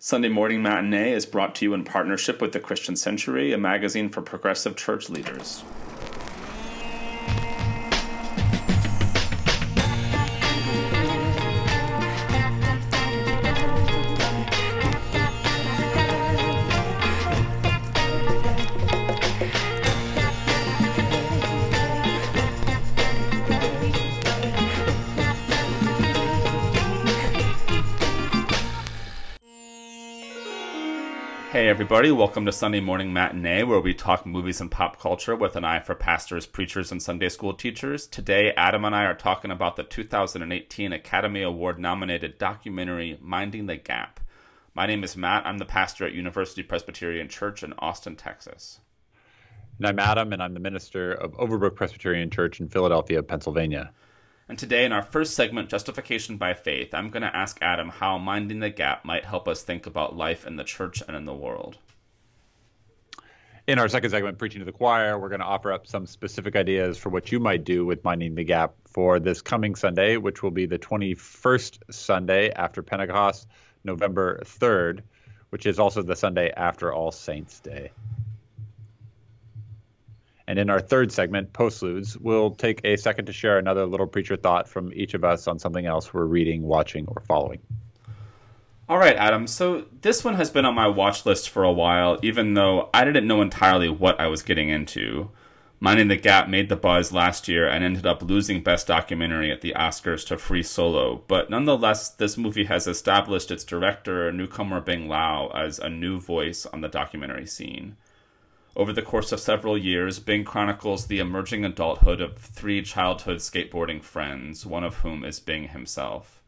Sunday Morning Matinee is brought to you in partnership with the Christian Century, a magazine for progressive church leaders. Hey everybody, welcome to Sunday Morning Matinee, where we talk movies and pop culture with an eye for pastors, preachers, and Sunday school teachers. Today, Adam and I are talking about the 2018 Academy Award nominated documentary Minding the Gap. My name is Matt. I'm the pastor at University Presbyterian Church in Austin, Texas. And I'm Adam, and I'm the minister of Overbrook Presbyterian Church in Philadelphia, Pennsylvania. And today, in our first segment, Justification by Faith, I'm going to ask Adam how Minding the Gap might help us think about life in the church and in the world. In our second segment, Preaching to the Choir, we're going to offer up some specific ideas for what you might do with Minding the Gap for this coming Sunday, which will be the 21st Sunday after Pentecost, November 3rd, which is also the Sunday after All Saints' Day. And in our third segment, Postludes, we'll take a second to share another little preacher thought from each of us on something else we're reading, watching, or following. All right, Adam. So this one has been on my watch list for a while, even though I didn't know entirely what I was getting into. Minding the Gap made the buzz last year and ended up losing Best Documentary at the Oscars to Free Solo, but nonetheless, this movie has established its director, newcomer Bing Liu, as a new voice on the documentary scene. Over the course of several years, Bing chronicles the emerging adulthood of three childhood skateboarding friends, one of whom is Bing himself.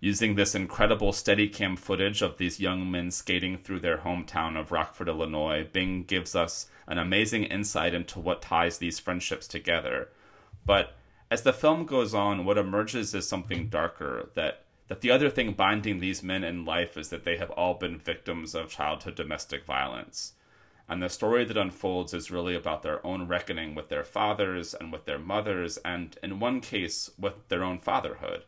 Using this incredible Steadicam footage of these young men skating through their hometown of Rockford, Illinois, Bing gives us an amazing insight into what ties these friendships together. But as the film goes on, what emerges is something darker that that the other thing binding these men in life is that they have all been victims of childhood domestic violence. And the story that unfolds is really about their own reckoning with their fathers and with their mothers, and in one case, with their own fatherhood.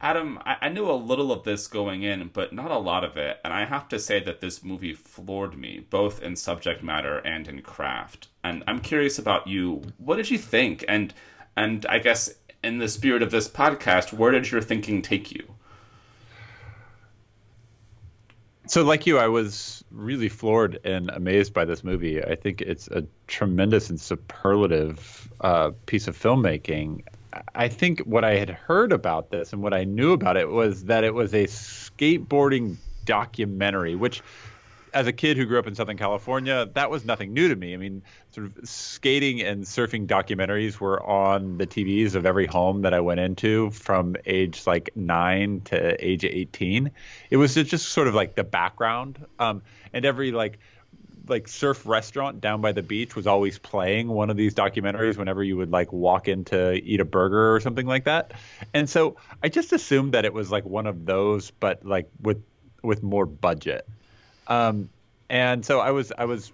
Adam, I, I knew a little of this going in, but not a lot of it, and I have to say that this movie floored me, both in subject matter and in craft. And I'm curious about you. What did you think? And and I guess in the spirit of this podcast, where did your thinking take you? So, like you, I was really floored and amazed by this movie. I think it's a tremendous and superlative uh, piece of filmmaking. I think what I had heard about this and what I knew about it was that it was a skateboarding documentary, which as a kid who grew up in Southern California, that was nothing new to me. I mean, sort of skating and surfing documentaries were on the TVs of every home that I went into from age like nine to age 18. It was just sort of like the background. Um, and every like, like surf restaurant down by the beach was always playing one of these documentaries whenever you would like walk in to eat a burger or something like that. And so I just assumed that it was like one of those, but like with with more budget. Um, and so I was I was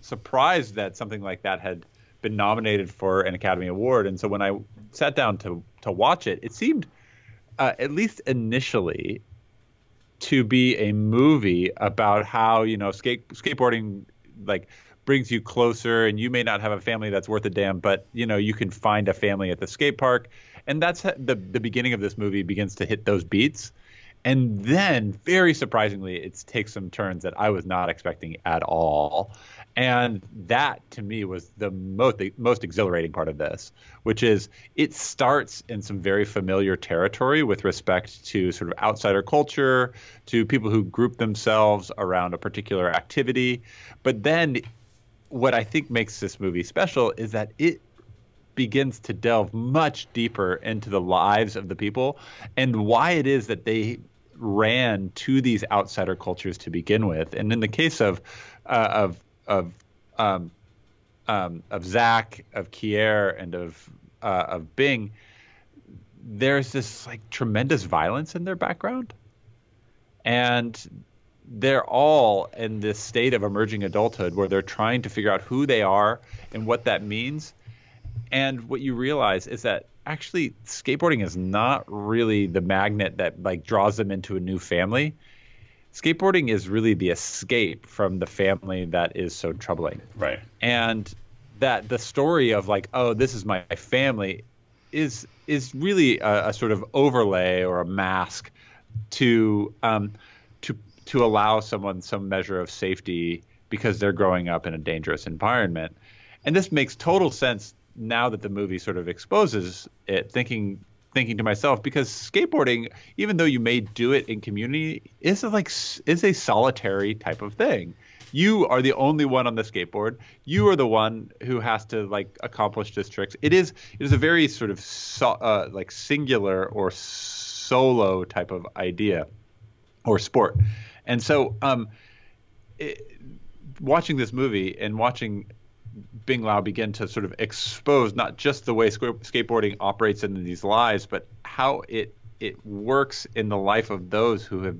surprised that something like that had been nominated for an Academy Award. And so when I sat down to to watch it, it seemed, uh, at least initially, to be a movie about how you know skate skateboarding like brings you closer and you may not have a family that's worth a damn but you know you can find a family at the skate park and that's the the beginning of this movie begins to hit those beats and then, very surprisingly, it takes some turns that I was not expecting at all. And that to me was the most the most exhilarating part of this, which is it starts in some very familiar territory with respect to sort of outsider culture, to people who group themselves around a particular activity. But then what I think makes this movie special is that it begins to delve much deeper into the lives of the people and why it is that they ran to these outsider cultures to begin with. And in the case of uh, of of um, um, of Zach, of Keire, and of uh, of Bing, there's this like tremendous violence in their background, and they're all in this state of emerging adulthood where they're trying to figure out who they are and what that means. And what you realize is that actually skateboarding is not really the magnet that like draws them into a new family. skateboarding is really the escape from the family that is so troubling. Right. And that the story of like, oh, this is my family is is really a, a sort of overlay or a mask to um, to to allow someone some measure of safety because they're growing up in a dangerous environment. And this makes total sense now that the movie sort of exposes it, thinking thinking to myself because skateboarding, even though you may do it in community, is a, like is a solitary type of thing. You are the only one on the skateboard. You are the one who has to like accomplish this trick. It is it is a very sort of so, uh, like singular or solo type of idea or sport, and so um, it, watching this movie and watching Bing Liu begin to sort of expose not just the way skateboarding operates in these lives, but how it it works in the life of those who have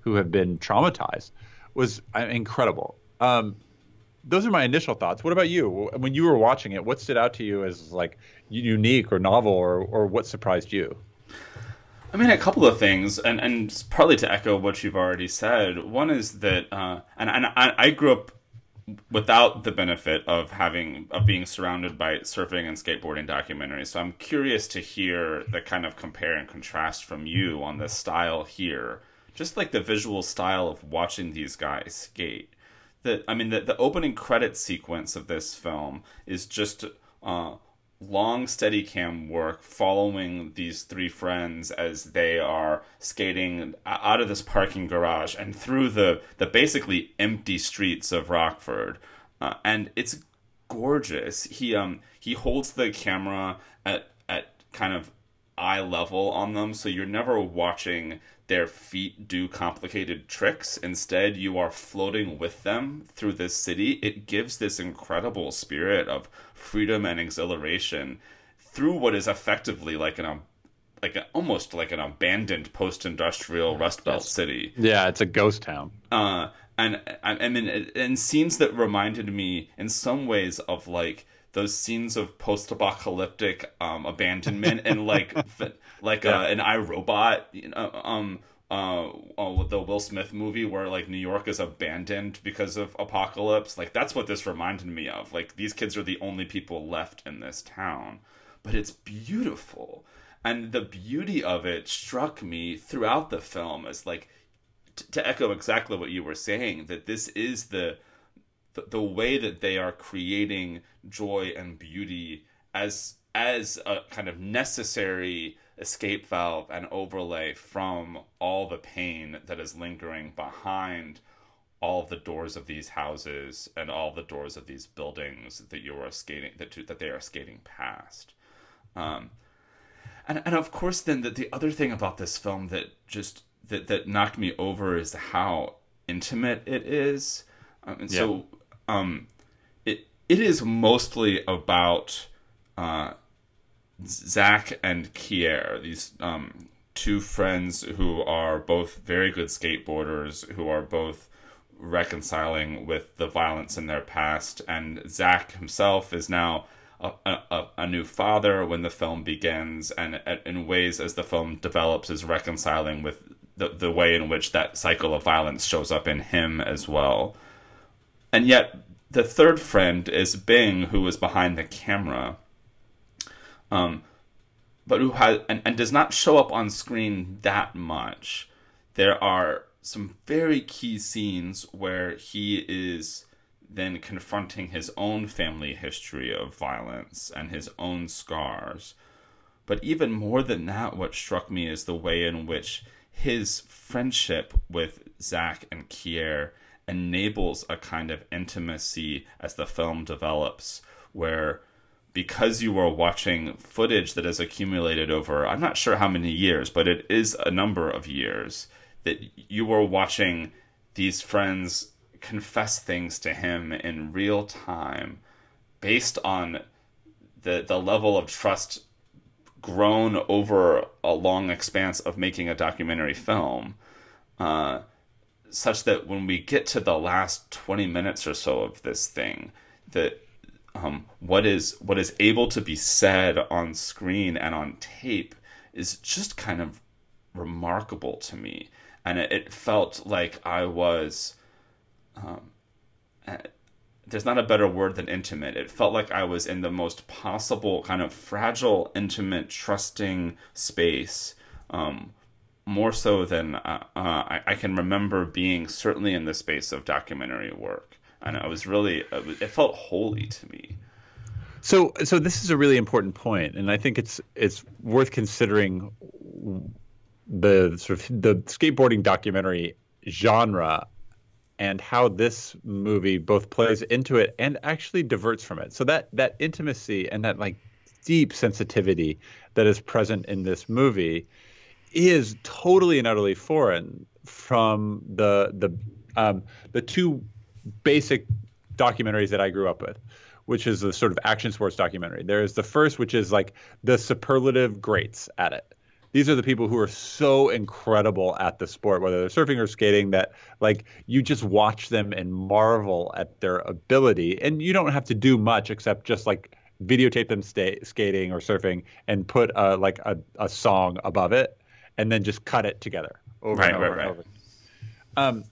who have been traumatized was uh, incredible. Um, those are my initial thoughts. What about you? When you were watching it, what stood out to you as like unique or novel, or or what surprised you? I mean, a couple of things, and and partly to echo what you've already said. One is that, uh, and and I, I grew up without the benefit of having of being surrounded by surfing and skateboarding documentaries. So I'm curious to hear the kind of compare and contrast from you on the style here, just like the visual style of watching these guys skate. The I mean the the opening credit sequence of this film is just uh, long Steadicam work following these three friends as they are skating out of this parking garage and through the the basically empty streets of Rockford uh, and it's gorgeous he um he holds the camera at at kind of eye level on them so you're never watching their feet do complicated tricks. Instead, you are floating with them through this city. It gives this incredible spirit of freedom and exhilaration through what is effectively like an like a, almost like an abandoned post-industrial Rust Belt yes. city. Yeah, it's a ghost town. Uh, and I, I mean, and scenes that reminded me in some ways of like those scenes of post-apocalyptic um, abandonment and like like yeah. uh, an iRobot, you know, um, uh, uh, the Will Smith movie where like New York is abandoned because of apocalypse. Like that's what this reminded me of. Like these kids are the only people left in this town, but it's beautiful, and the beauty of it struck me throughout the film as like t- to echo exactly what you were saying that this is the, the way that they are creating joy and beauty as as a kind of necessary escape valve and overlay from all the pain that is lingering behind all the doors of these houses and all the doors of these buildings that you are skating that that they are skating past. Um, and and of course, then the, the other thing about this film that just that that knocked me over is how intimate it is. Um, and so um, it it is mostly about uh, Zach and Keire, these um, two friends who are both very good skateboarders, who are both reconciling with the violence in their past. And Zach himself is now a, a, a new father when the film begins, and in ways as the film develops, is reconciling with the, the way in which that cycle of violence shows up in him as well. And yet, the third friend is Bing, who is behind the camera, um, but who has and, and does not show up on screen that much. There are some very key scenes where he is then confronting his own family history of violence and his own scars. But even more than that, what struck me is the way in which his friendship with Zach and Keire enables a kind of intimacy as the film develops, where because you are watching footage that has accumulated over I'm not sure how many years, but it is a number of years that you were watching these friends confess things to him in real time based on the the level of trust grown over a long expanse of making a documentary film. Uh, such that when we get to the last 20 minutes or so of this thing that um, what is what is able to be said on screen and on tape is just kind of remarkable to me and it, it felt like I was. Um, uh, there's not a better word than intimate. It felt like I was in the most possible kind of fragile, intimate, trusting space. Um, more so than uh, uh, I, I, can remember being certainly in the space of documentary work, and I was really it felt holy to me. So, so this is a really important point, and I think it's it's worth considering the sort of the skateboarding documentary genre and how this movie both plays into it and actually diverts from it. So that that intimacy and that like deep sensitivity that is present in this movie is totally and utterly foreign from the the um, the two basic documentaries that I grew up with, which is the sort of action sports documentary. There is the first, which is like the superlative greats at it. These are the people who are so incredible at the sport, whether they're surfing or skating, that like you just watch them and marvel at their ability, and you don't have to do much except just like videotape them stay, skating or surfing and put a, like a, a song above it and then just cut it together over right, and over right, and over. Um,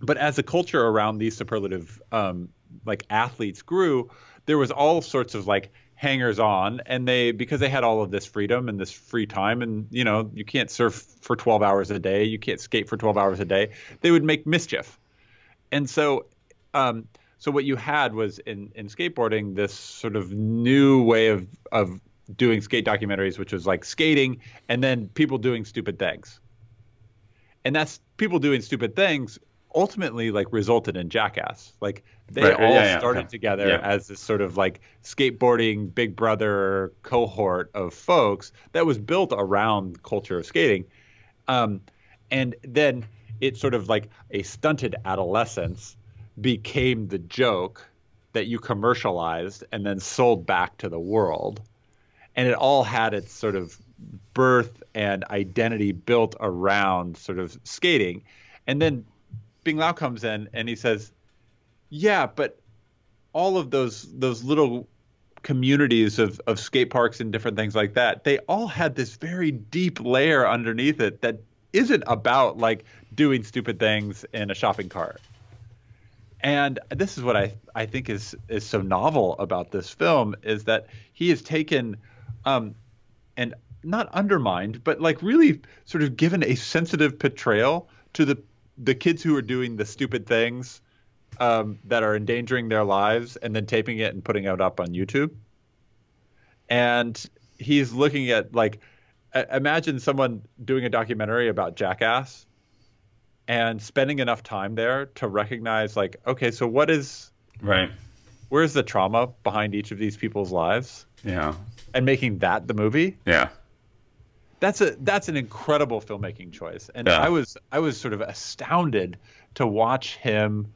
but as the culture around these superlative um, like athletes grew, there was all sorts of like hangers on and they because they had all of this freedom and this free time and you know you can't surf for 12 hours a day you can't skate for 12 hours a day they would make mischief and so um, so what you had was in in skateboarding this sort of new way of of doing skate documentaries, which was like skating and then people doing stupid things. And that's people doing stupid things ultimately like resulted in Jackass. Like they right, all yeah, started yeah, together yeah. as this sort of like skateboarding big brother cohort of folks that was built around culture of skating. Um, and then it sort of like a stunted adolescence became the joke that you commercialized and then sold back to the world and it all had its sort of birth and identity built around sort of skating. And then Bing Liu comes in and he says, "Yeah, but all of those those little communities of, of skate parks and different things like that, they all had this very deep layer underneath it that isn't about like doing stupid things in a shopping cart. And this is what I I think is is so novel about this film is that he has taken um, and not undermined, but like really sort of given a sensitive portrayal to the the kids who are doing the stupid things um, that are endangering their lives, and then taping it and putting it up on YouTube. And he's looking at like, imagine someone doing a documentary about Jackass, and spending enough time there to recognize like, okay, so what is right? Where's the trauma behind each of these people's lives? Yeah and making that the movie. Yeah. That's a that's an incredible filmmaking choice, and yeah. I was I was sort of astounded to watch him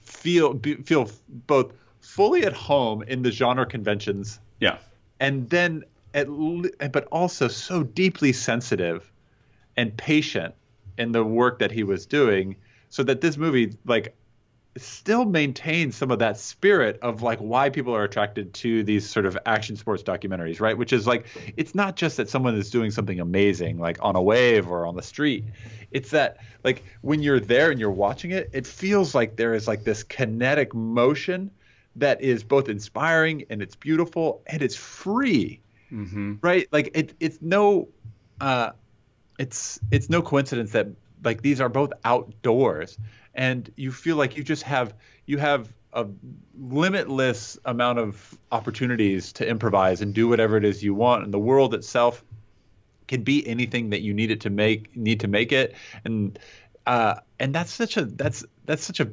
feel be, feel both fully at home in the genre conventions, yeah, and then at but also so deeply sensitive and patient in the work that he was doing, so that this movie like still maintains some of that spirit of like why people are attracted to these sort of action sports documentaries, right? Which is like it's not just that someone is doing something amazing like on a wave or on the street. It's that like when you're there and you're watching it, it feels like there is like this kinetic motion that is both inspiring and it's beautiful and it's free. Mm-hmm. Right? Like it it's no uh it's it's no coincidence that like these are both outdoors and you feel like you just have you have a limitless amount of opportunities to improvise and do whatever it is you want. And the world itself can be anything that you need it to make need to make it. And uh, and that's such a that's that's such a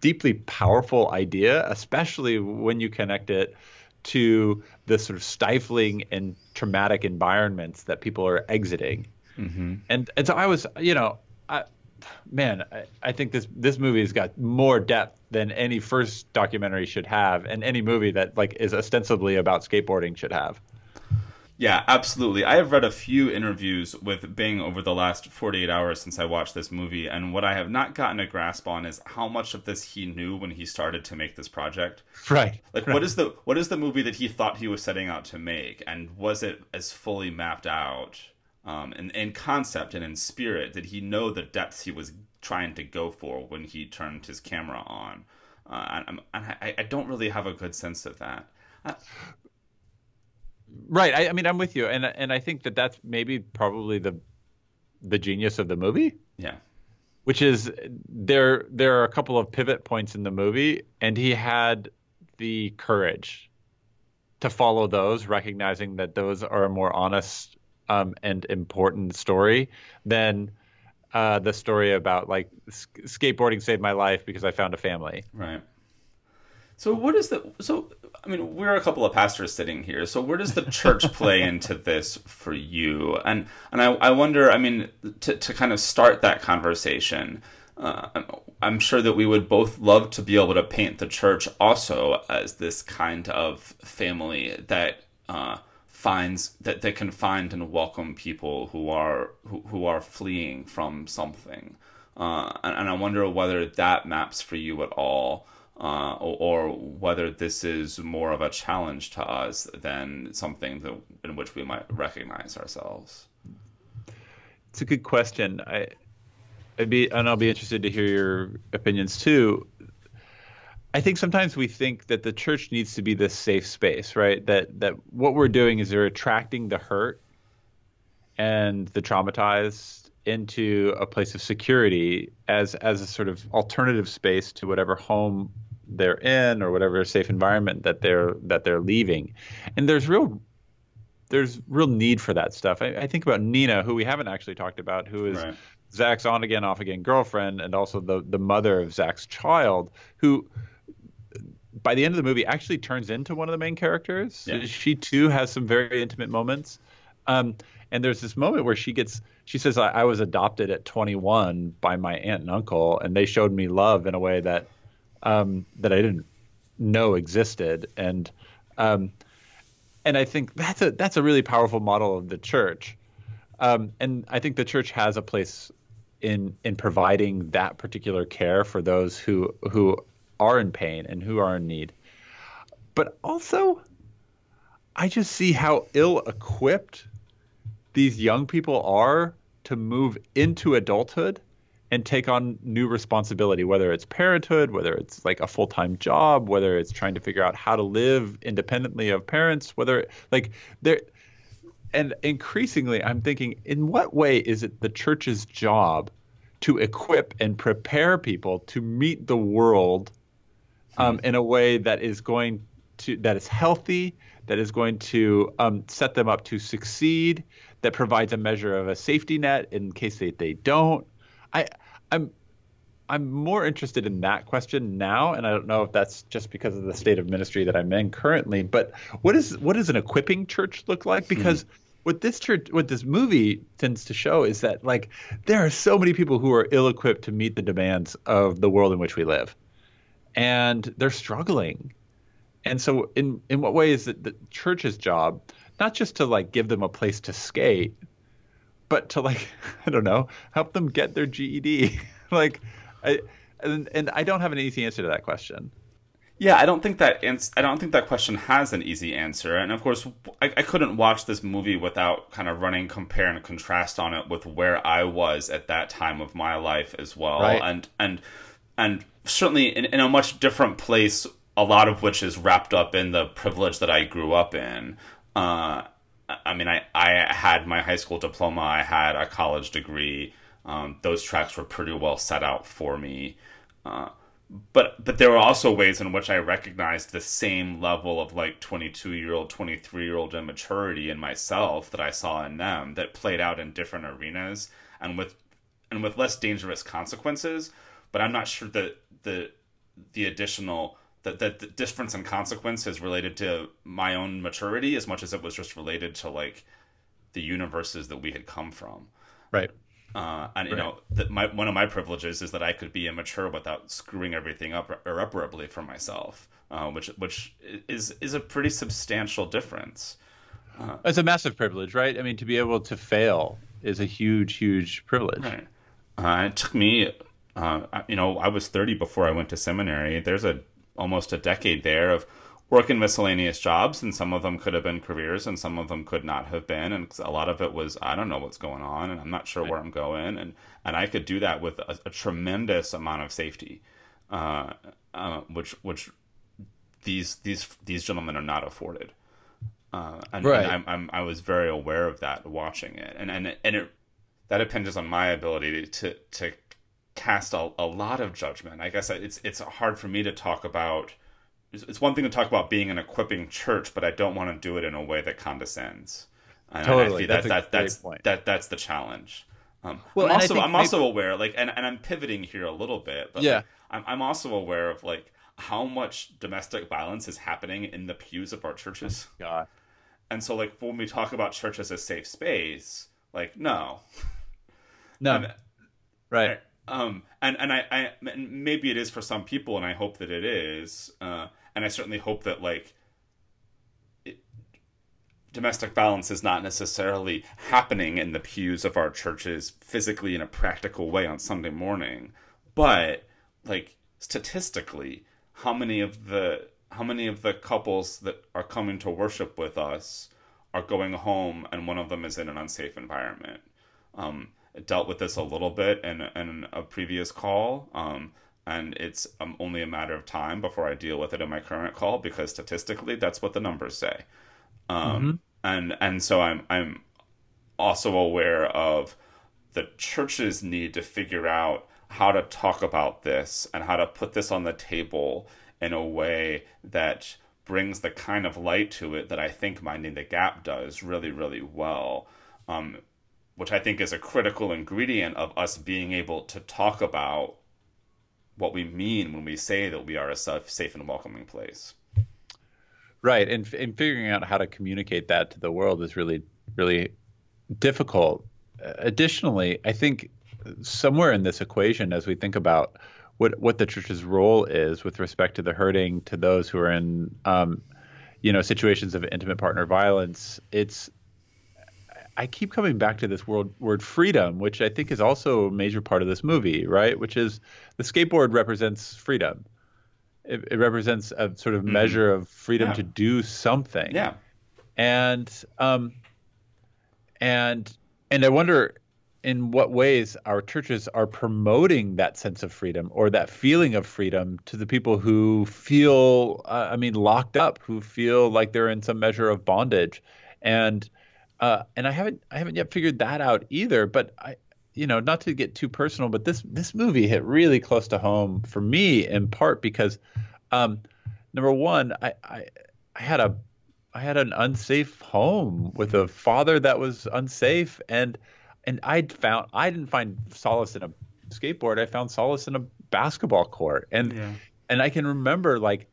deeply powerful idea especially when you connect it to the sort of stifling and traumatic environments that people are exiting. Mm-hmm. and and so I was you know I, man, I, I, think this this movie has got more depth than any first documentary should have, and any movie that like is ostensibly about skateboarding should have. Yeah, absolutely. I have read a few interviews with Bing over the last 48 hours since I watched this movie, and what I have not gotten a grasp on is how much of this he knew when he started to make this project. Right. Like right. what is the what is the movie that he thought he was setting out to make and was it as fully mapped out Um, and in concept and in spirit, did he know the depths he was trying to go for when he turned his camera on? Uh, and, and I, I, don't really have a good sense of that. Uh, right. I, I, mean, I'm with you, and and I think that that's maybe probably the the genius of the movie. Yeah. Which is there there are a couple of pivot points in the movie, and he had the courage to follow those, recognizing that those are more honest um, and important story than uh, the story about like skateboarding saved my life because I found a family. Right. So what is the so I mean we're a couple of pastors sitting here. So where does the church play into this for you? And and I I wonder I mean to to kind of start that conversation. Uh, I'm sure that we would both love to be able to paint the church also as this kind of family that uh, finds that they can find and welcome people who are who, who are fleeing from something. Uh, and, and, I wonder whether that maps for you at all uh, or, or, whether this is more of a challenge to us than something that, in which we might recognize ourselves. It's a good question. I I'd be and I'll be interested to hear your opinions too I think sometimes we think that the church needs to be this safe space, right? That that what we're doing is we're attracting the hurt and the traumatized into a place of security as as a sort of alternative space to whatever home they're in or whatever safe environment that they're that they're leaving. And there's real there's real need for that stuff. I, I think about Nina, who we haven't actually talked about, who is right. Zach's on again, off again girlfriend, and also the the mother of Zach's child, who by the end of the movie actually turns into one of the main characters. Yeah. She too has some very intimate moments. Um, and there's this moment where she gets she says I, I, was adopted at 21 by my aunt and uncle and they showed me love in a way that um, that I didn't know existed and um, and I think that's a that's a really powerful model of the church um, and I think the church has a place in in providing that particular care for those who who are in pain and who are in need. But also, I just see how ill equipped these young people are to move into adulthood and take on new responsibility, whether it's parenthood, whether it's like a full time job, whether it's trying to figure out how to live independently of parents, whether like there. And increasingly, I'm thinking, in what way is it the church's job to equip and prepare people to meet the world um, in a way that is going to that is healthy, that is going to um, set them up to succeed, that provides a measure of a safety net in case they, they don't. I I'm I'm more interested in that question now, and I don't know if that's just because of the state of ministry that I'm in currently. But what is what does an equipping church look like? Hmm. Because mm-hmm. what this church, what this movie tends to show is that like there are so many people who are ill-equipped to meet the demands of the world in which we live and they're struggling. And so, in in what way is it the church's job not just to like give them a place to skate, but to like I don't know help them get their GED? like, I, and, and I don't have an easy answer to that question. Yeah, I don't think that ans- I don't think that question has an easy answer, and of course, I, I couldn't watch this movie without kind of running compare and contrast on it with where I was at that time of my life as well, right. and and and certainly in, in a much different place, a lot of which is wrapped up in the privilege that I grew up in. Uh, I mean, I, I had my high school diploma, I had a college degree. Um, those tracks were pretty well set out for me. Uh, but but there were also ways in which I recognized the same level of like 22 year old, 23 year old immaturity in myself that I saw in them that played out in different arenas and with and with less dangerous consequences. But I'm not sure that the the additional the, the, the difference in consequences related to my own maturity as much as it was just related to like the universes that we had come from. Right. Uh, and you right. know, that my one of my privileges is that I could be immature without screwing everything up irreparably for myself, uh, which which is is a pretty substantial difference. Uh, it's a massive privilege, right? I mean, to be able to fail is a huge, huge privilege. Right. Uh, it took me uh, you know, I was 30 before I went to seminary. There's a almost a decade there of working miscellaneous jobs, and some of them could have been careers, and some of them could not have been, and a lot of it was I don't know what's going on, and I'm not sure right. where I'm going, and and I could do that with a, a tremendous amount of safety, uh, uh, which which these these these gentlemen are not afforded. Uh, and, right. and I'm, I'm, i was very aware of that watching it, and and and it that depends on my ability to to cast a, a lot of judgment. I guess it's it's hard for me to talk about. It's one thing to talk about being an equipping church, but I don't want to do it in a way that condescends. And totally, that's that, that, that's point. that that's the challenge. Um, well, I'm also I'm maybe... also aware, like, and, and I'm pivoting here a little bit, but yeah, like, I'm I'm also aware of like how much domestic violence is happening in the pews of our churches. Oh, God. And so, like, when we talk about church as a safe space, like, no, no, and, right. Um, and and I, I maybe it is for some people, and I hope that it is. Uh, and I certainly hope that like domestic violence is not necessarily happening in the pews of our churches physically in a practical way on Sunday morning, but like statistically, how many of the how many of the couples that are coming to worship with us are going home and one of them is in an unsafe environment? Um, dealt with this a little bit in, in a previous call. Um, and it's um, only a matter of time before I deal with it in my current call because statistically, that's what the numbers say. Um, mm-hmm. And and so I'm I'm also aware of the church's need to figure out how to talk about this and how to put this on the table in a way that brings the kind of light to it that I think Minding the Gap does really, really well. Um, which I think is a critical ingredient of us being able to talk about what we mean when we say that we are a safe and welcoming place. Right, and and figuring out how to communicate that to the world is really really difficult. Additionally, I think somewhere in this equation, as we think about what what the church's role is with respect to the hurting, to those who are in um, you know situations of intimate partner violence, it's I keep coming back to this word, word freedom, which I think is also a major part of this movie, right? Which is the skateboard represents freedom. It, it represents a sort of mm-hmm. measure of freedom yeah. to do something. Yeah. And um, and and I wonder in what ways our churches are promoting that sense of freedom or that feeling of freedom to the people who feel, uh, I mean, locked up, who feel like they're in some measure of bondage, and uh, and I haven't I haven't yet figured that out either. But I, you know, not to get too personal, but this this movie hit really close to home for me in part because, um, number one, I, I I had a I had an unsafe home with a father that was unsafe, and and I found I didn't find solace in a skateboard. I found solace in a basketball court, and yeah. and I can remember like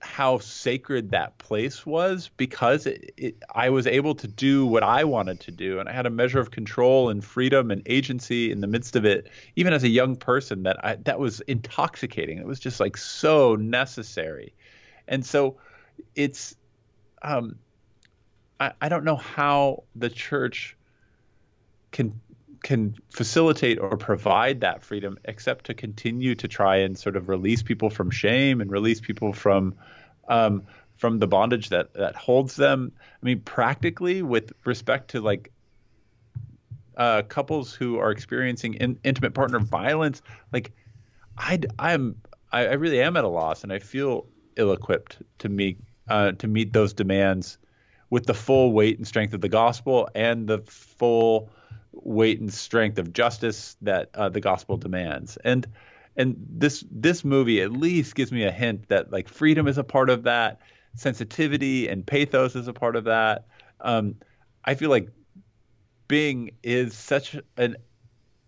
how sacred that place was because it, it, I was able to do what I wanted to do, and I had a measure of control and freedom and agency in the midst of it. Even as a young person, that I, that was intoxicating. It was just like so necessary, and so it's. Um, I, I don't know how the church can can facilitate or provide that freedom except to continue to try and sort of release people from shame and release people from um, from the bondage that that holds them. I mean, practically, with respect to like uh, couples who are experiencing in, intimate partner violence, like I I'm I, I, really am at a loss, and I feel ill-equipped to meet uh, to meet those demands with the full weight and strength of the gospel and the full weight and strength of justice that uh, the gospel demands. And and this this movie at least gives me a hint that like freedom is a part of that, sensitivity and pathos is a part of that. Um, I feel like Bing is such an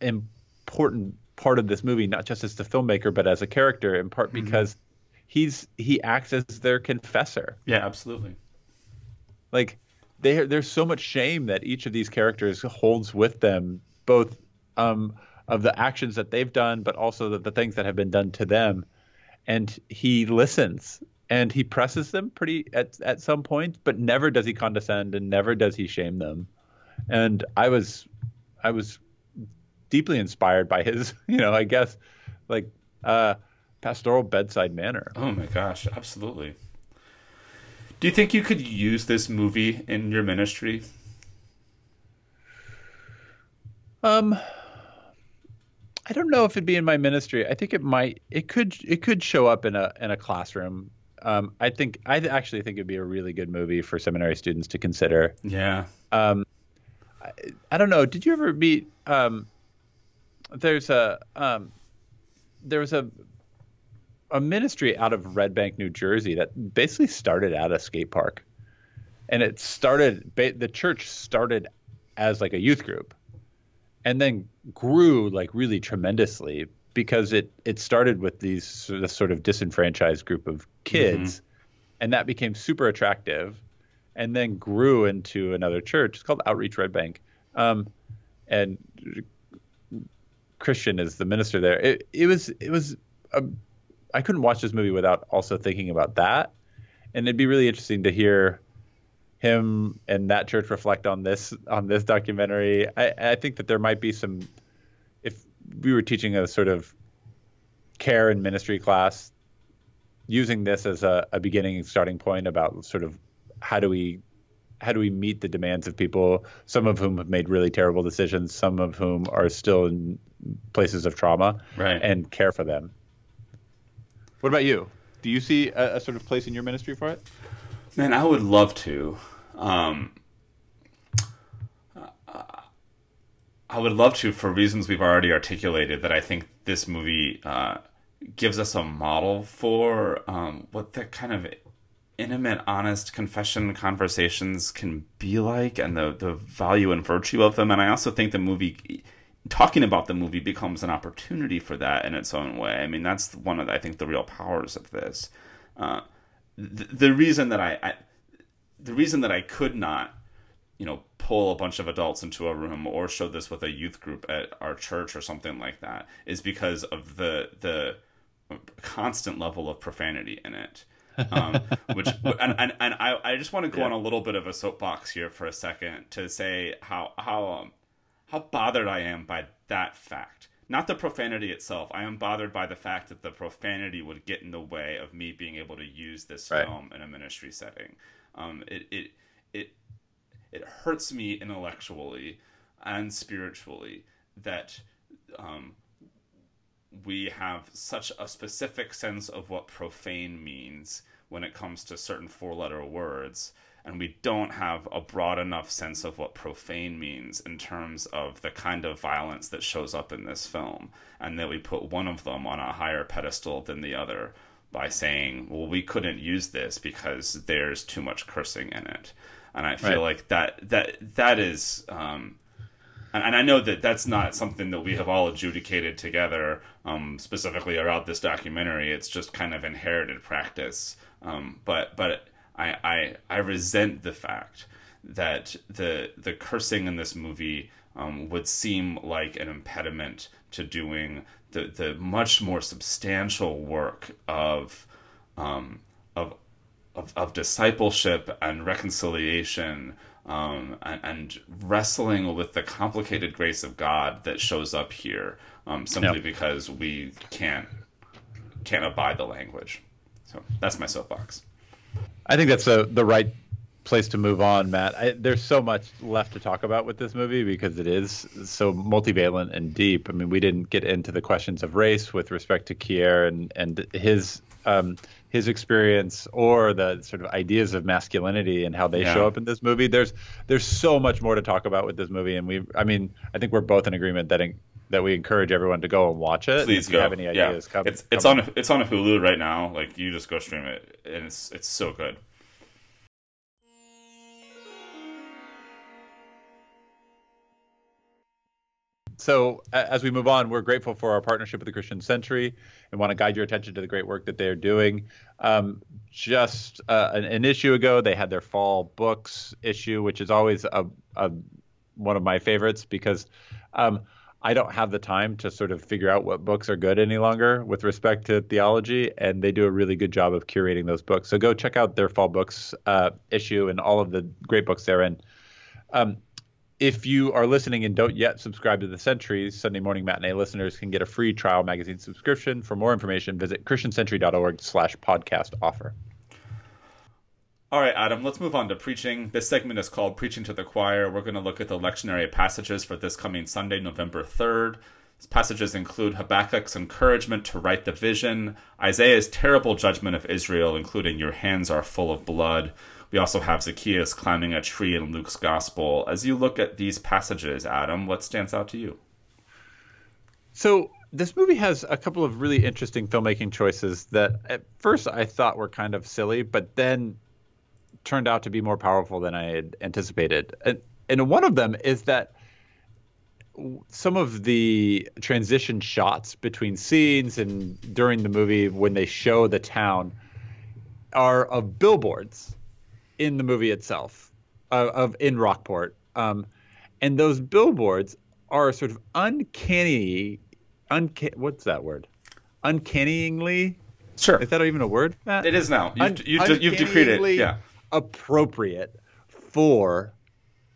important part of this movie, not just as the filmmaker, but as a character, in part mm-hmm. because he's he acts as their confessor. Yeah, absolutely. Like they, there's so much shame that each of these characters holds with them, both um, of the actions that they've done, but also the, the things that have been done to them. And he listens and he presses them pretty at at some point, but never does he condescend and never does he shame them. And I was I was deeply inspired by his, you know, I guess like uh, pastoral bedside manner. Oh my gosh, absolutely. Do you think you could use this movie in your ministry? Um, I don't know if it'd be in my ministry. I think it might. It could. It could show up in a in a classroom. Um, I think. I actually think it'd be a really good movie for seminary students to consider. Yeah. Um, I, I don't know. Did you ever meet? Um, there's a um, there was a a ministry out of Red Bank, New Jersey, that basically started at a skate park, and it started. The church started as like a youth group, and then grew like really tremendously because it it started with these this sort of disenfranchised group of kids, mm-hmm. and that became super attractive, and then grew into another church. It's called Outreach Red Bank, um, and Christian is the minister there. It it was it was a I couldn't watch this movie without also thinking about that. And it'd be really interesting to hear him and that church reflect on this on this documentary. I, I think that there might be some if we were teaching a sort of care and ministry class, using this as a, a beginning starting point about sort of how do we how do we meet the demands of people, some of whom have made really terrible decisions, some of whom are still in places of trauma, right. and care for them. What about you? Do you see a, a, sort of place in your ministry for it? Man, I would love to. Um, I would love to for reasons we've already articulated that I think this movie uh, gives us a model for um, what that kind of intimate, honest confession conversations can be like and the, the value and virtue of them. And I also think the movie talking about the movie becomes an opportunity for that in its own way. I mean, that's one of the, I think the real powers of this. Uh, the, the, reason that I, I, the reason that I could not, you know, pull a bunch of adults into a room or show this with a youth group at our church or something like that is because of the the constant level of profanity in it. um, which and, and, and I, I just want to go yeah. on a little bit of a soapbox here for a second to say how how um, how bothered I am by that fact. Not the profanity itself. I am bothered by the fact that the profanity would get in the way of me being able to use this right. film in a ministry setting. Um, it, it, it, it hurts me intellectually and spiritually that um, we have such a specific sense of what profane means when it comes to certain four letter words and we don't have a broad enough sense of what profane means in terms of the kind of violence that shows up in this film, and that we put one of them on a higher pedestal than the other by saying, well, we couldn't use this because there's too much cursing in it. And I feel right. like that that that is um, and, I know that that's not something that we have all adjudicated together um, specifically around this documentary. It's just kind of inherited practice. Um, but but I, I, I resent the fact that the the cursing in this movie um, would seem like an impediment to doing the, the much more substantial work of, um, of, of, of discipleship and reconciliation um, and, and, wrestling with the complicated grace of God that shows up here um, simply yep. because we can't can't abide the language. So that's my soapbox. I think that's a, the right place to move on, Matt. I, there's so much left to talk about with this movie because it is so multivalent and deep. I mean, we didn't get into the questions of race with respect to Keire and and his um, his experience or the sort of ideas of masculinity and how they yeah. show up in this movie. There's there's so much more to talk about with this movie, and we I mean I think we're both in agreement that in, that we encourage everyone to go and watch it. Please if go. You have any ideas? Yeah. Come, it's it's on it's on Hulu right now. Like you just go stream it, and it's it's so good. so as we move on, we're grateful for our partnership with the Christian Century and want to guide your attention to the great work that they are doing. Um, just uh, an, an, issue ago, they had their fall books issue, which is always a, a one of my favorites because um, I don't have the time to sort of figure out what books are good any longer with respect to theology, and they do a really good job of curating those books. So go check out their fall books uh, issue and all of the great books they're in. Um, if you are listening and don't yet subscribe to the Centuries, Sunday Morning Matinee listeners can get a free trial magazine subscription. For more information, visit christiancentury.org slash podcast offer. All right, Adam, let's move on to preaching. This segment is called Preaching to the Choir. We're going to look at the lectionary passages for this coming Sunday, November 3rd. These passages include Habakkuk's encouragement to write the vision, Isaiah's terrible judgment of Israel, including Your hands are full of blood. We also have Zacchaeus climbing a tree in Luke's gospel. As you look at these passages, Adam, what stands out to you? So, this movie has a couple of really interesting filmmaking choices that at first I thought were kind of silly, but then turned out to be more powerful than I had anticipated. And, and one of them is that some of the transition shots between scenes and during the movie when they show the town are of billboards in the movie itself uh, of in Rockford. Um, and those billboards are sort of uncanny, unca- what's that word? Uncannyingly. Sure. Is that even a word? Matt? It is now. You've, Un- you've, you've decreed it. Yeah appropriate for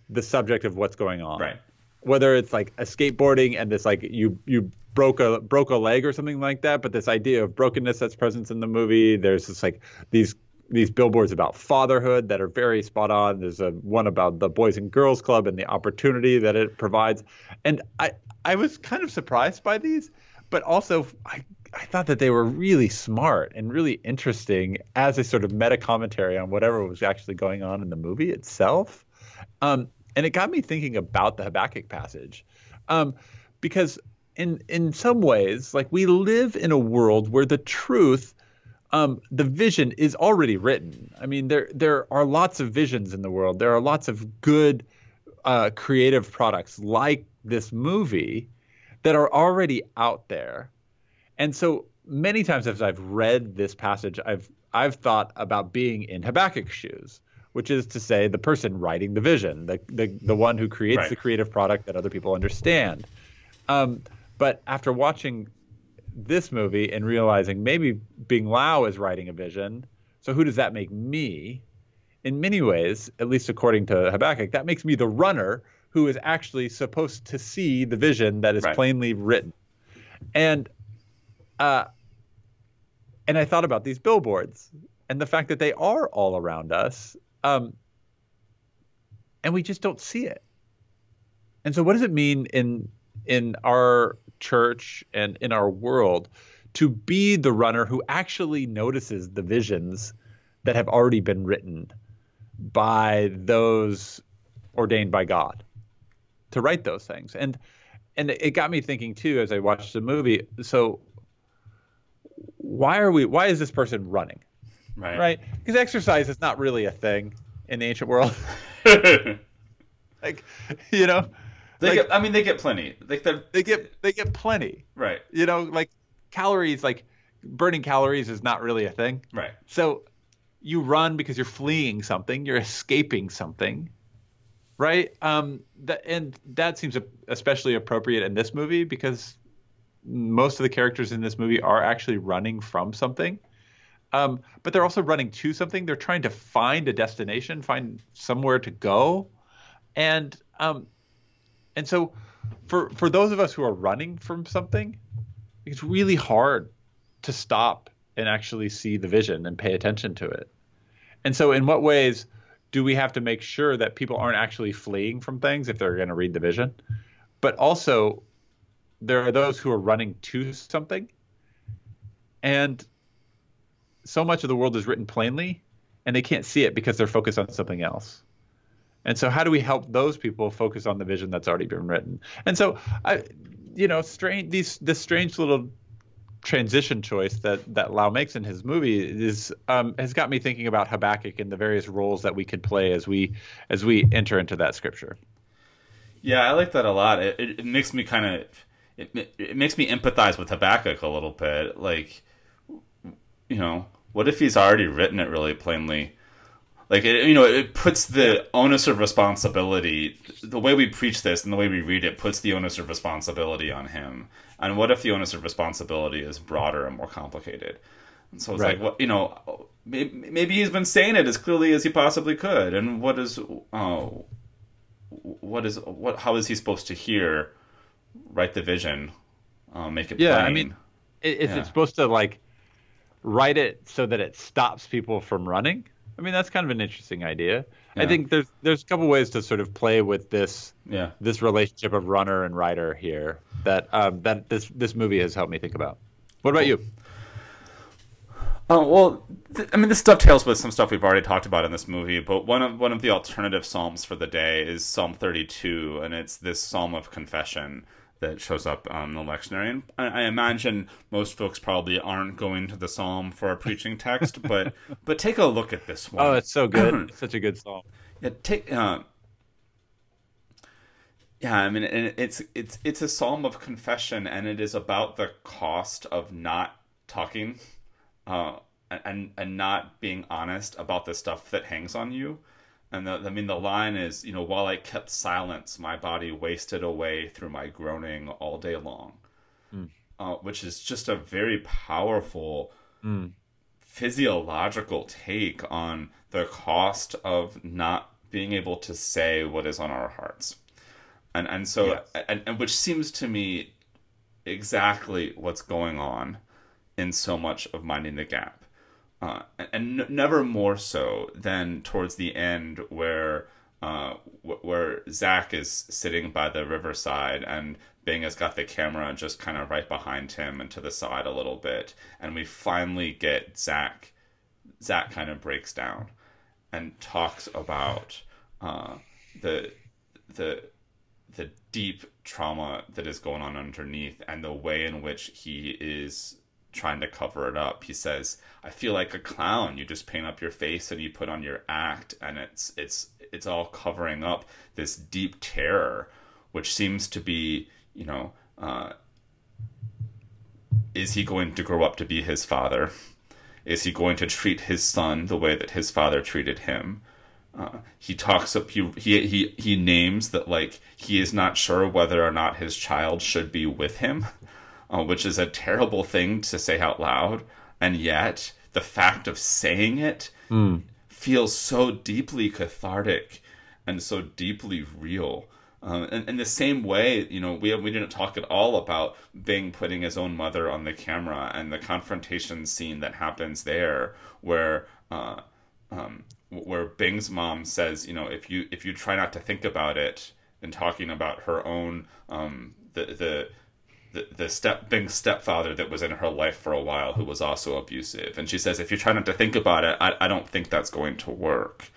the subject of what's going on. Right. Whether it's like a skateboarding and this like you you broke a broke a leg or something like that, but this idea of brokenness that's present in the movie, there's this like these these billboards about fatherhood that are very spot on. There's a one about the Boys and Girls Club and the opportunity that it provides. And I I was kind of surprised by these, but also I I thought that they were really smart and really interesting as a sort of meta commentary on whatever was actually going on in the movie itself. Um, and it got me thinking about the Habakkuk passage, um, because in in some ways, like we live in a world where the truth, um, the vision is already written. I mean, there there are lots of visions in the world. There are lots of good, uh, creative products like this movie that are already out there and so many times as I've read this passage, I've I've thought about being in Habakkuk's shoes, which is to say the person writing the vision, the the, the one who creates right. the creative product that other people understand. Um, but after watching this movie and realizing maybe Bing Liu is writing a vision, so who does that make me? In many ways, at least according to Habakkuk, that makes me the runner who is actually supposed to see the vision that is right. plainly written. And uh, and I thought about these billboards and the fact that they are all around us, um, and we just don't see it. And so, what does it mean in in our church and in our world to be the runner who actually notices the visions that have already been written by those ordained by God to write those things? And and it got me thinking too as I watched the movie. So why are we? Why is this person running? Right. Right. Because exercise is not really a thing in the ancient world. like, you know, they like, get. I mean, they get plenty. Like they get they get plenty. Right. You know, like calories, like burning calories is not really a thing. Right. So you run because you're fleeing something, you're escaping something, right? Um, that and that seems especially appropriate in this movie because most of the characters in this movie are actually running from something. Um, but they're also running to something. They're trying to find a destination, find somewhere to go, and um, and so for for those of us who are running from something, it's really hard to stop and actually see the vision and pay attention to it. And so, in what ways do we have to make sure that people aren't actually fleeing from things if they're going to read the vision? But also, there are those who are running to something, and so much of the world is written plainly, and they can't see it because they're focused on something else. And so, how do we help those people focus on the vision that's already been written? And so, I, you know, strange these this strange little transition choice that that Liu makes in his movie is um, has got me thinking about Habakkuk and the various roles that we could play as we as we enter into that scripture. Yeah, I like that a lot. It, it, it makes me kind of it, it makes me empathize with Habakkuk a little bit. Like, you know, what if he's already written it really plainly? Like, it, you know, it puts the onus of responsibility. The way we preach this and the way we read it puts the onus of responsibility on him. And what if the onus of responsibility is broader and more complicated? And so it's right. like, what you know, maybe he's been saying it as clearly as he possibly could. And what is, oh, what is, what? How is he supposed to hear? Write the vision, uh, make it. Yeah, plain. I mean, is yeah. it supposed to like write it so that it stops people from running? I mean, that's kind of an interesting idea. Yeah. I think there's there's a couple ways to sort of play with this Yeah. this relationship of runner and rider here that um, that this this movie has helped me think about. What about you? Oh well, th- I mean, this dovetails with some stuff we've already talked about in this movie. But one of one of the alternative psalms for the day is Psalm 32, and it's this psalm of confession that shows up on the lectionary. And I, I imagine most folks probably aren't going to the psalm for a preaching text, but but take a look at this one. Oh, it's so good. it's such a good psalm. Yeah, take. Uh, yeah, I mean, it's it's it's a psalm of confession, and it is about the cost of not talking, uh, and and not being honest about the stuff that hangs on you. And the, I mean, the line is, you know, while I kept silence, my body wasted away through my groaning all day long, uh, which is just a very powerful physiological take on the cost of not being able to say what is on our hearts. And and so Yes. and, and which seems to me exactly what's going on in so much of minding the gap uh, and, n- never more so than towards the end where uh, wh- where Zach is sitting by the riverside and Bing has got the camera just kind of right behind him and to the side a little bit, and we finally get Zach. Zach kind of breaks down and talks about uh, the the the deep trauma that is going on underneath and the way in which he is trying to cover it up. He says, "I feel like a clown. You just paint up your face and you put on your act, and it's it's it's all covering up this deep terror, which seems to be, you know." Uh, is he going to grow up to be his father? Is he going to treat his son the way that his father treated him? Uh, he talks up he, he he he names that like he is not sure whether or not his child should be with him, uh, which is a terrible thing to say out loud, and yet the fact of saying it feels so deeply cathartic and so deeply real. Um, and in the same way, you know, we we didn't talk at all about Bing putting his own mother on the camera and the confrontation scene that happens there, where uh, um, where Bing's mom says, you know, if you if you try not to think about it, and talking about her own um, the the the, the step Bing's stepfather that was in her life for a while who was also abusive, and she says, if you try not to think about it, I, I don't think that's going to work.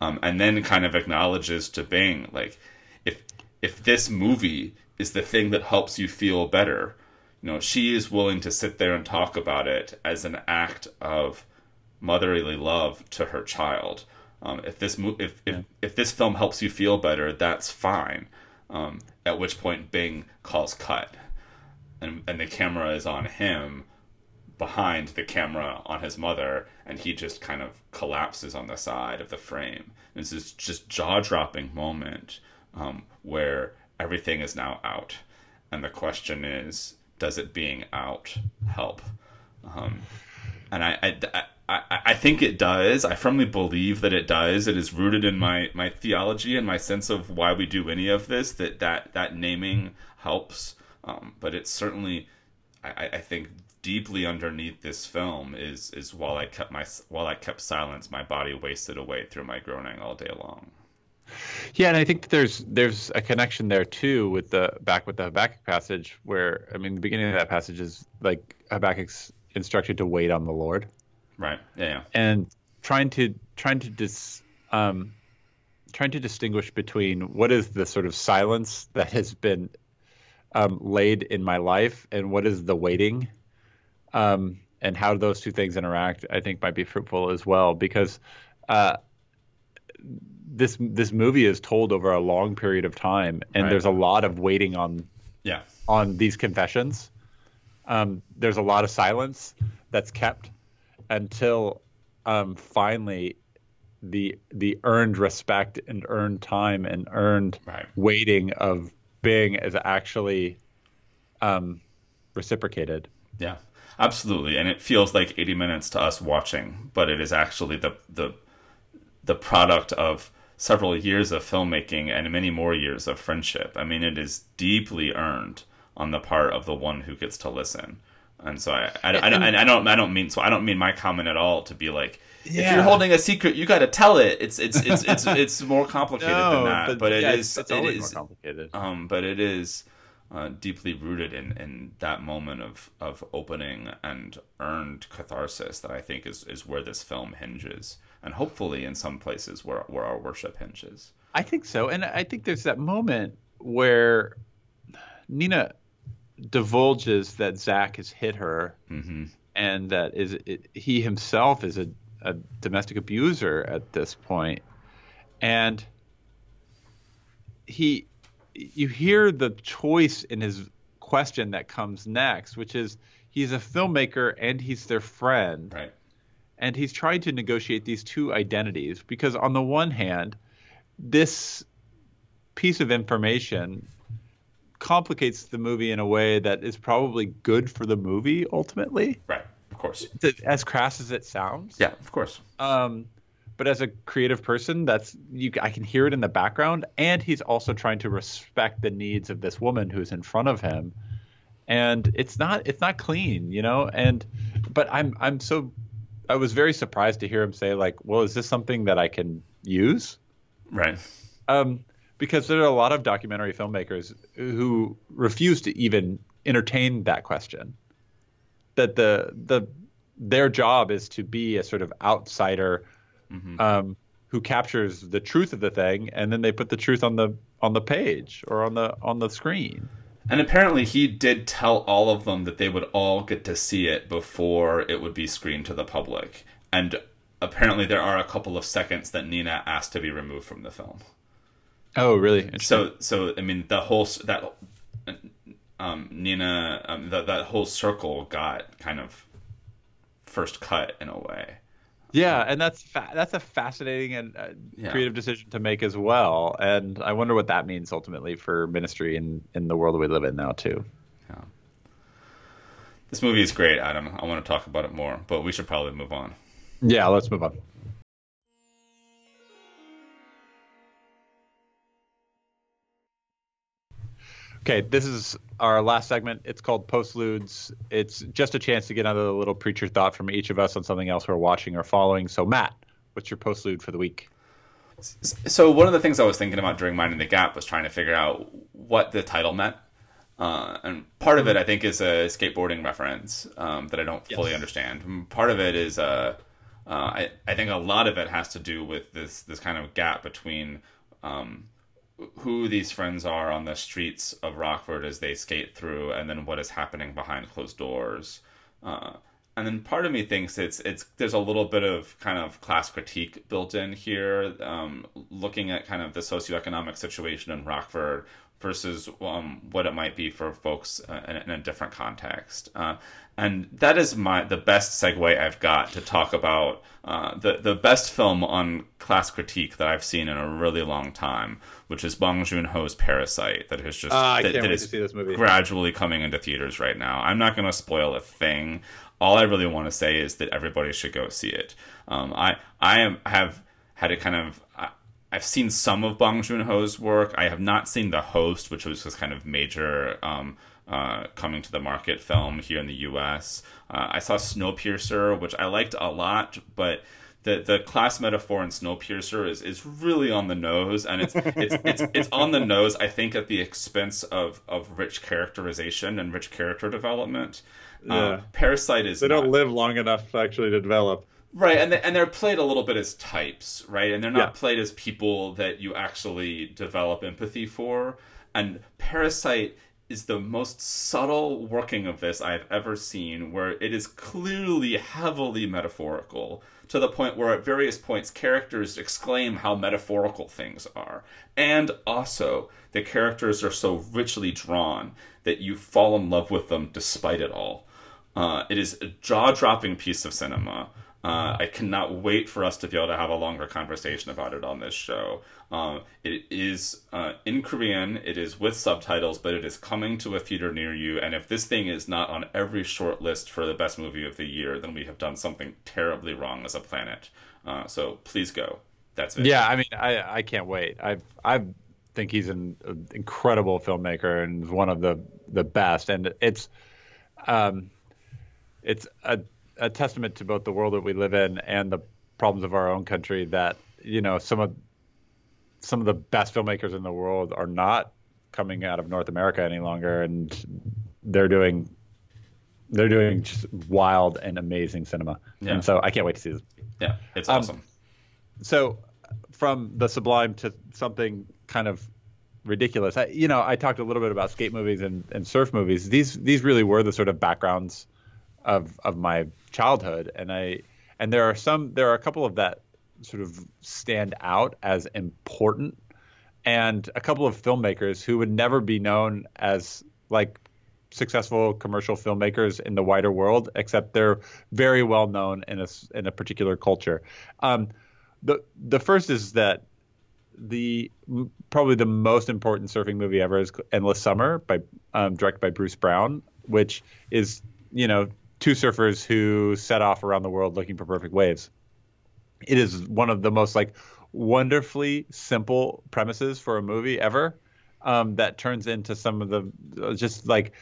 Um, and then kind of acknowledges to Bing like if if this movie is the thing that helps you feel better, you know, she is willing to sit there and talk about it as an act of motherly love to her child. Um, if this mo- if, if if this film helps you feel better, that's fine. Um, at which point Bing calls cut, and and the camera is on him behind the camera on his mother, and he just kind of collapses on the side of the frame. And it's this just jaw dropping moment um, where everything is now out, and the question is, does it being out help? Um, and I, I, I, I think it does. I firmly believe that it does. It is rooted in my, my theology and my sense of why we do any of this. That that, that naming helps, um, but it's certainly, I, I think, deeply underneath this film is is while I kept my while I kept silence, my body wasted away through my groaning all day long. Yeah, and I think there's there's a connection there too with the back with the Habakkuk passage where I mean the beginning of that passage is like Habakkuk's instructed to wait on the Lord Right? Yeah. yeah. and trying to trying to dis um trying to distinguish between what is the sort of silence that has been um, laid in my life and what is the waiting um, and how those two things interact I think might be fruitful as well because uh, this this movie is told over a long period of time and Right. there's a lot of waiting on Yeah. on these confessions. Um, there's a lot of silence that's kept until um, finally the the earned respect and earned time and earned Right. waiting of Bing is actually um, reciprocated. Yeah, absolutely. And it feels like 80 minutes to us watching, but it is actually the the the product of several years of filmmaking and many more years of friendship. I mean, it is deeply earned on the part of the one who gets to listen. And so I, I, I, I, I don't I don't mean so I don't mean my comment at all to be like if you're holding a secret you got to tell it. It's it's it's it's it's more complicated than that, but, it yeah, is It's it is complicated. um, but it is uh, deeply rooted in, in that moment of, of opening and earned catharsis that I think is, is where this film hinges, and hopefully in some places where where our worship hinges. I think so, and I think there's that moment where Nina divulges that Zach has hit her, hmm and that is it, he himself is a, a domestic abuser at this point, and he you hear the choice in his question that comes next, which is he's a filmmaker and he's their friend. Right. and he's trying to negotiate these two identities because on the one hand this piece of information complicates the movie in a way that is probably good for the movie ultimately Right. Of course. as crass as it sounds Yeah. Of course. um, but as a creative person that's you i can hear it in the background and he's also trying to respect the needs of this woman who's in front of him and it's not it's not clean you know and but i'm i'm so i was very surprised to hear him say like well is this something that i can use Right. um, because there are a lot of documentary filmmakers who refuse to even entertain that question. That the the their job is to be a sort of outsider um, who captures the truth of the thing, and then they put the truth on the on the page or on the on the screen. And apparently, he did tell all of them that they would all get to see it before it would be screened to the public. And apparently, there are a couple of seconds that Nina asked to be removed from the film. Oh, really? So, so I mean, the whole that um, Nina, um, that that whole circle got kind of first cut in a way. Yeah, and that's fa- that's a fascinating and uh, Yeah. creative decision to make as well. And I wonder what that means ultimately for ministry in in the world we live in now too. Yeah. This movie is great, Adam. I want to talk about it more, but we should probably move on. Yeah, let's move on. Okay, this is our last segment. It's called Postludes. It's just a chance to get another little preacher thought from each of us on something else we're watching or following. So, Matt, what's your postlude for the week? So one of the things I was thinking about during Minding the Gap was trying to figure out what the title meant. Uh, and part of it, I think, is a skateboarding reference um, that I don't fully Yes. understand. Part of it is, uh, uh, I, I think, a lot of it has to do with this this kind of gap between um, who these friends are on the streets of Rockford as they skate through, and then what is happening behind closed doors. Uh, and then part of me thinks it's it's there's a little bit of kind of class critique built in here, um, looking at kind of the socioeconomic situation in Rockford versus um, what it might be for folks uh, in, in a different context. Uh, and that is my the best segue I've got to talk about uh, the the best film on class critique that I've seen in a really long time, which is Bong Joon Ho's Parasite. That has just Ah, I that, can't that wait is to see this movie. gradually coming into theaters right now. I'm not going to spoil a thing. All I really want to say is that everybody should go see it. Um, I I am, have had a kind of I, I've seen some of Bong Joon Ho's work. I have not seen The Host, which was this kind of major um, uh, coming to the market film here in the U.S. Uh, I saw Snowpiercer, which I liked a lot, but the the class metaphor in Snowpiercer is, is really on the nose, and it's it's it's it's on the nose. I think at the expense of of rich characterization and rich character development. Yeah. Uh, Parasite is They don't not- live long enough actually to develop. Right, and they, and they're played a little bit as types, right? And they're not Yeah. played as people that you actually develop empathy for. And Parasite is the most subtle working of this I've ever seen, where it is clearly heavily metaphorical to the point where at various points characters exclaim how metaphorical things are. And also, the characters are so richly drawn that you fall in love with them despite it all. Uh, it is a jaw-dropping piece of cinema. Uh, I cannot wait for us to be able to have a longer conversation about it on this show. Um, it is uh, in Korean. It is with subtitles, but it is coming to a theater near you. And if this thing is not on every short list for the best movie of the year, then we have done something terribly wrong as a planet. Uh, so please go. That's it. Yeah, I mean, I I can't wait. I I think he's an incredible filmmaker and one of the the best. And it's, um, it's a, a testament to both the world that we live in and the problems of our own country that you know some of some of the best filmmakers in the world are not coming out of North America any longer, and they're doing they're doing just wild and amazing cinema. Yeah. And so I can't wait to see this. Yeah, it's Um, awesome. So from the sublime to something kind of ridiculous. I, you know, I talked a little bit about skate movies and, and surf movies. These these really were the sort of backgrounds of of my childhood, and I and there are some there are a couple of that sort of stand out as important, and a couple of filmmakers who would never be known as like successful commercial filmmakers in the wider world, except they're very well known in a in a particular culture. Um, the the first is that the probably the most important surfing movie ever is Endless Summer by um, directed by Bruce Brown, which is you know two surfers who set off around the world looking for perfect waves. It is one of the most like wonderfully simple premises for a movie ever um, that turns into some of the uh, just like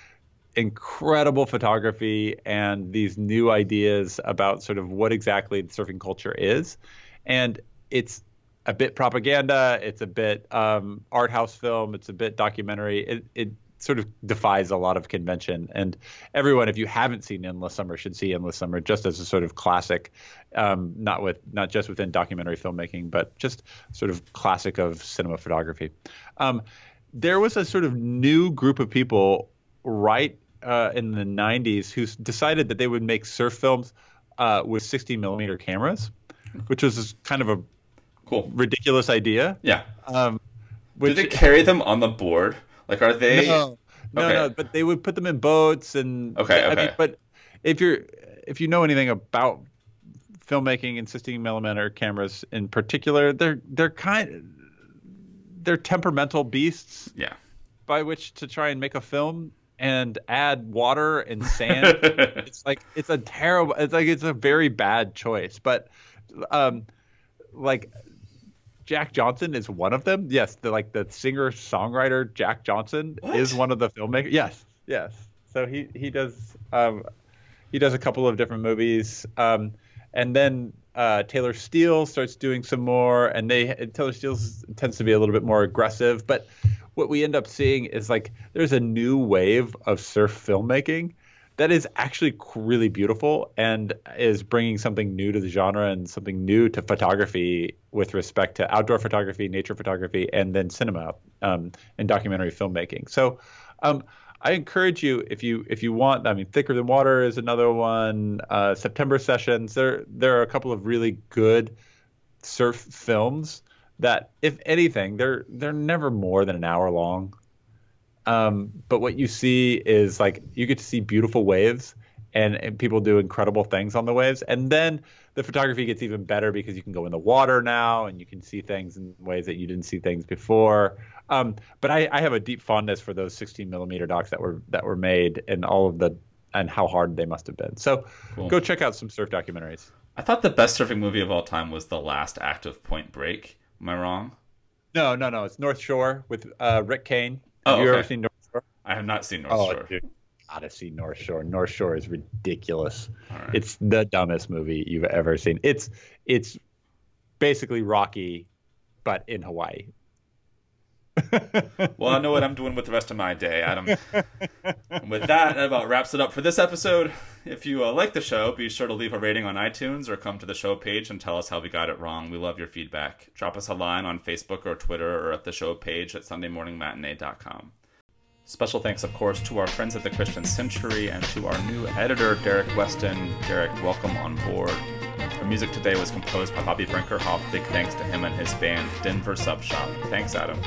incredible photography and these new ideas about sort of what exactly surfing culture is. And it's a bit propaganda, it's a bit um, art house film, it's a bit documentary. It, it sort of defies a lot of convention. And everyone, if you haven't seen Endless Summer, should see Endless Summer just as a sort of classic, um, not with not just within documentary filmmaking, but just sort of classic of cinema photography. Um, there was a sort of new group of people right uh, in the 90s who decided that they would make surf films uh, with 60 millimeter cameras, which was kind of a Cool. ridiculous idea. Yeah. Um, which, they carry them on the board? Like, are they? no, no, Okay. no, but they would put them in boats and Okay, I mean, okay. but if you're if you know anything about filmmaking and 60 millimeter cameras in particular, they're they're kind they're temperamental beasts Yeah. by which to try and make a film and add water and sand. it's like it's a terrible. It's like it's a very bad choice. But um, like Jack Johnson is one of them. Yes, the like the singer songwriter Jack Johnson What? is one of the filmmakers. Yes, yes. So he he does um, he does a couple of different movies, um, and then uh, Taylor Steele starts doing some more, and they Taylor Steele tends to be a little bit more aggressive, but what we end up seeing is like there's a new wave of surf filmmaking that is actually really beautiful and is bringing something new to the genre and something new to photography with respect to outdoor photography, nature photography, and then cinema um, and documentary filmmaking. So, um, I encourage you if you if you want. I mean, Thicker Than Water is another one. Uh, September Sessions. There there are a couple of really good surf films that, if anything, they're they're never more than an hour long. Um, but what you see is like you get to see beautiful waves and, and people do incredible things on the waves. And then the photography gets even better because you can go in the water now and you can see things in ways that you didn't see things before. Um, but I, I have a deep fondness for those 16 millimeter docs that were that were made and all of the and how hard they must have been. So Cool. go check out some surf documentaries. I thought the best surfing movie of all time was the last act of Point Break. Am I wrong? No, no, no. It's North Shore with uh, Rick Kane. Oh, have you ever seen North Shore? I have not seen North Oh, Shore. dude, gotta see North Shore. North Shore is ridiculous. Right. It's the dumbest movie you've ever seen. It's it's basically Rocky, but in Hawaii. Well, I know what I'm doing with the rest of my day, Adam. And with that, that about wraps it up for this episode. If you uh, like the show, be sure to leave a rating on iTunes or come to the show page and tell us how we got it wrong. We love your feedback. Drop us a line on Facebook or Twitter or at the show page at SundayMorningMatinee.com. Special thanks, of course, to our friends at the Christian Century and to our new editor, Derek Weston. Derek, welcome on board. Our music today was composed by Bobby Brinkerhoff. Big thanks to him and his band, Denver Sub Shop. Thanks, Adam.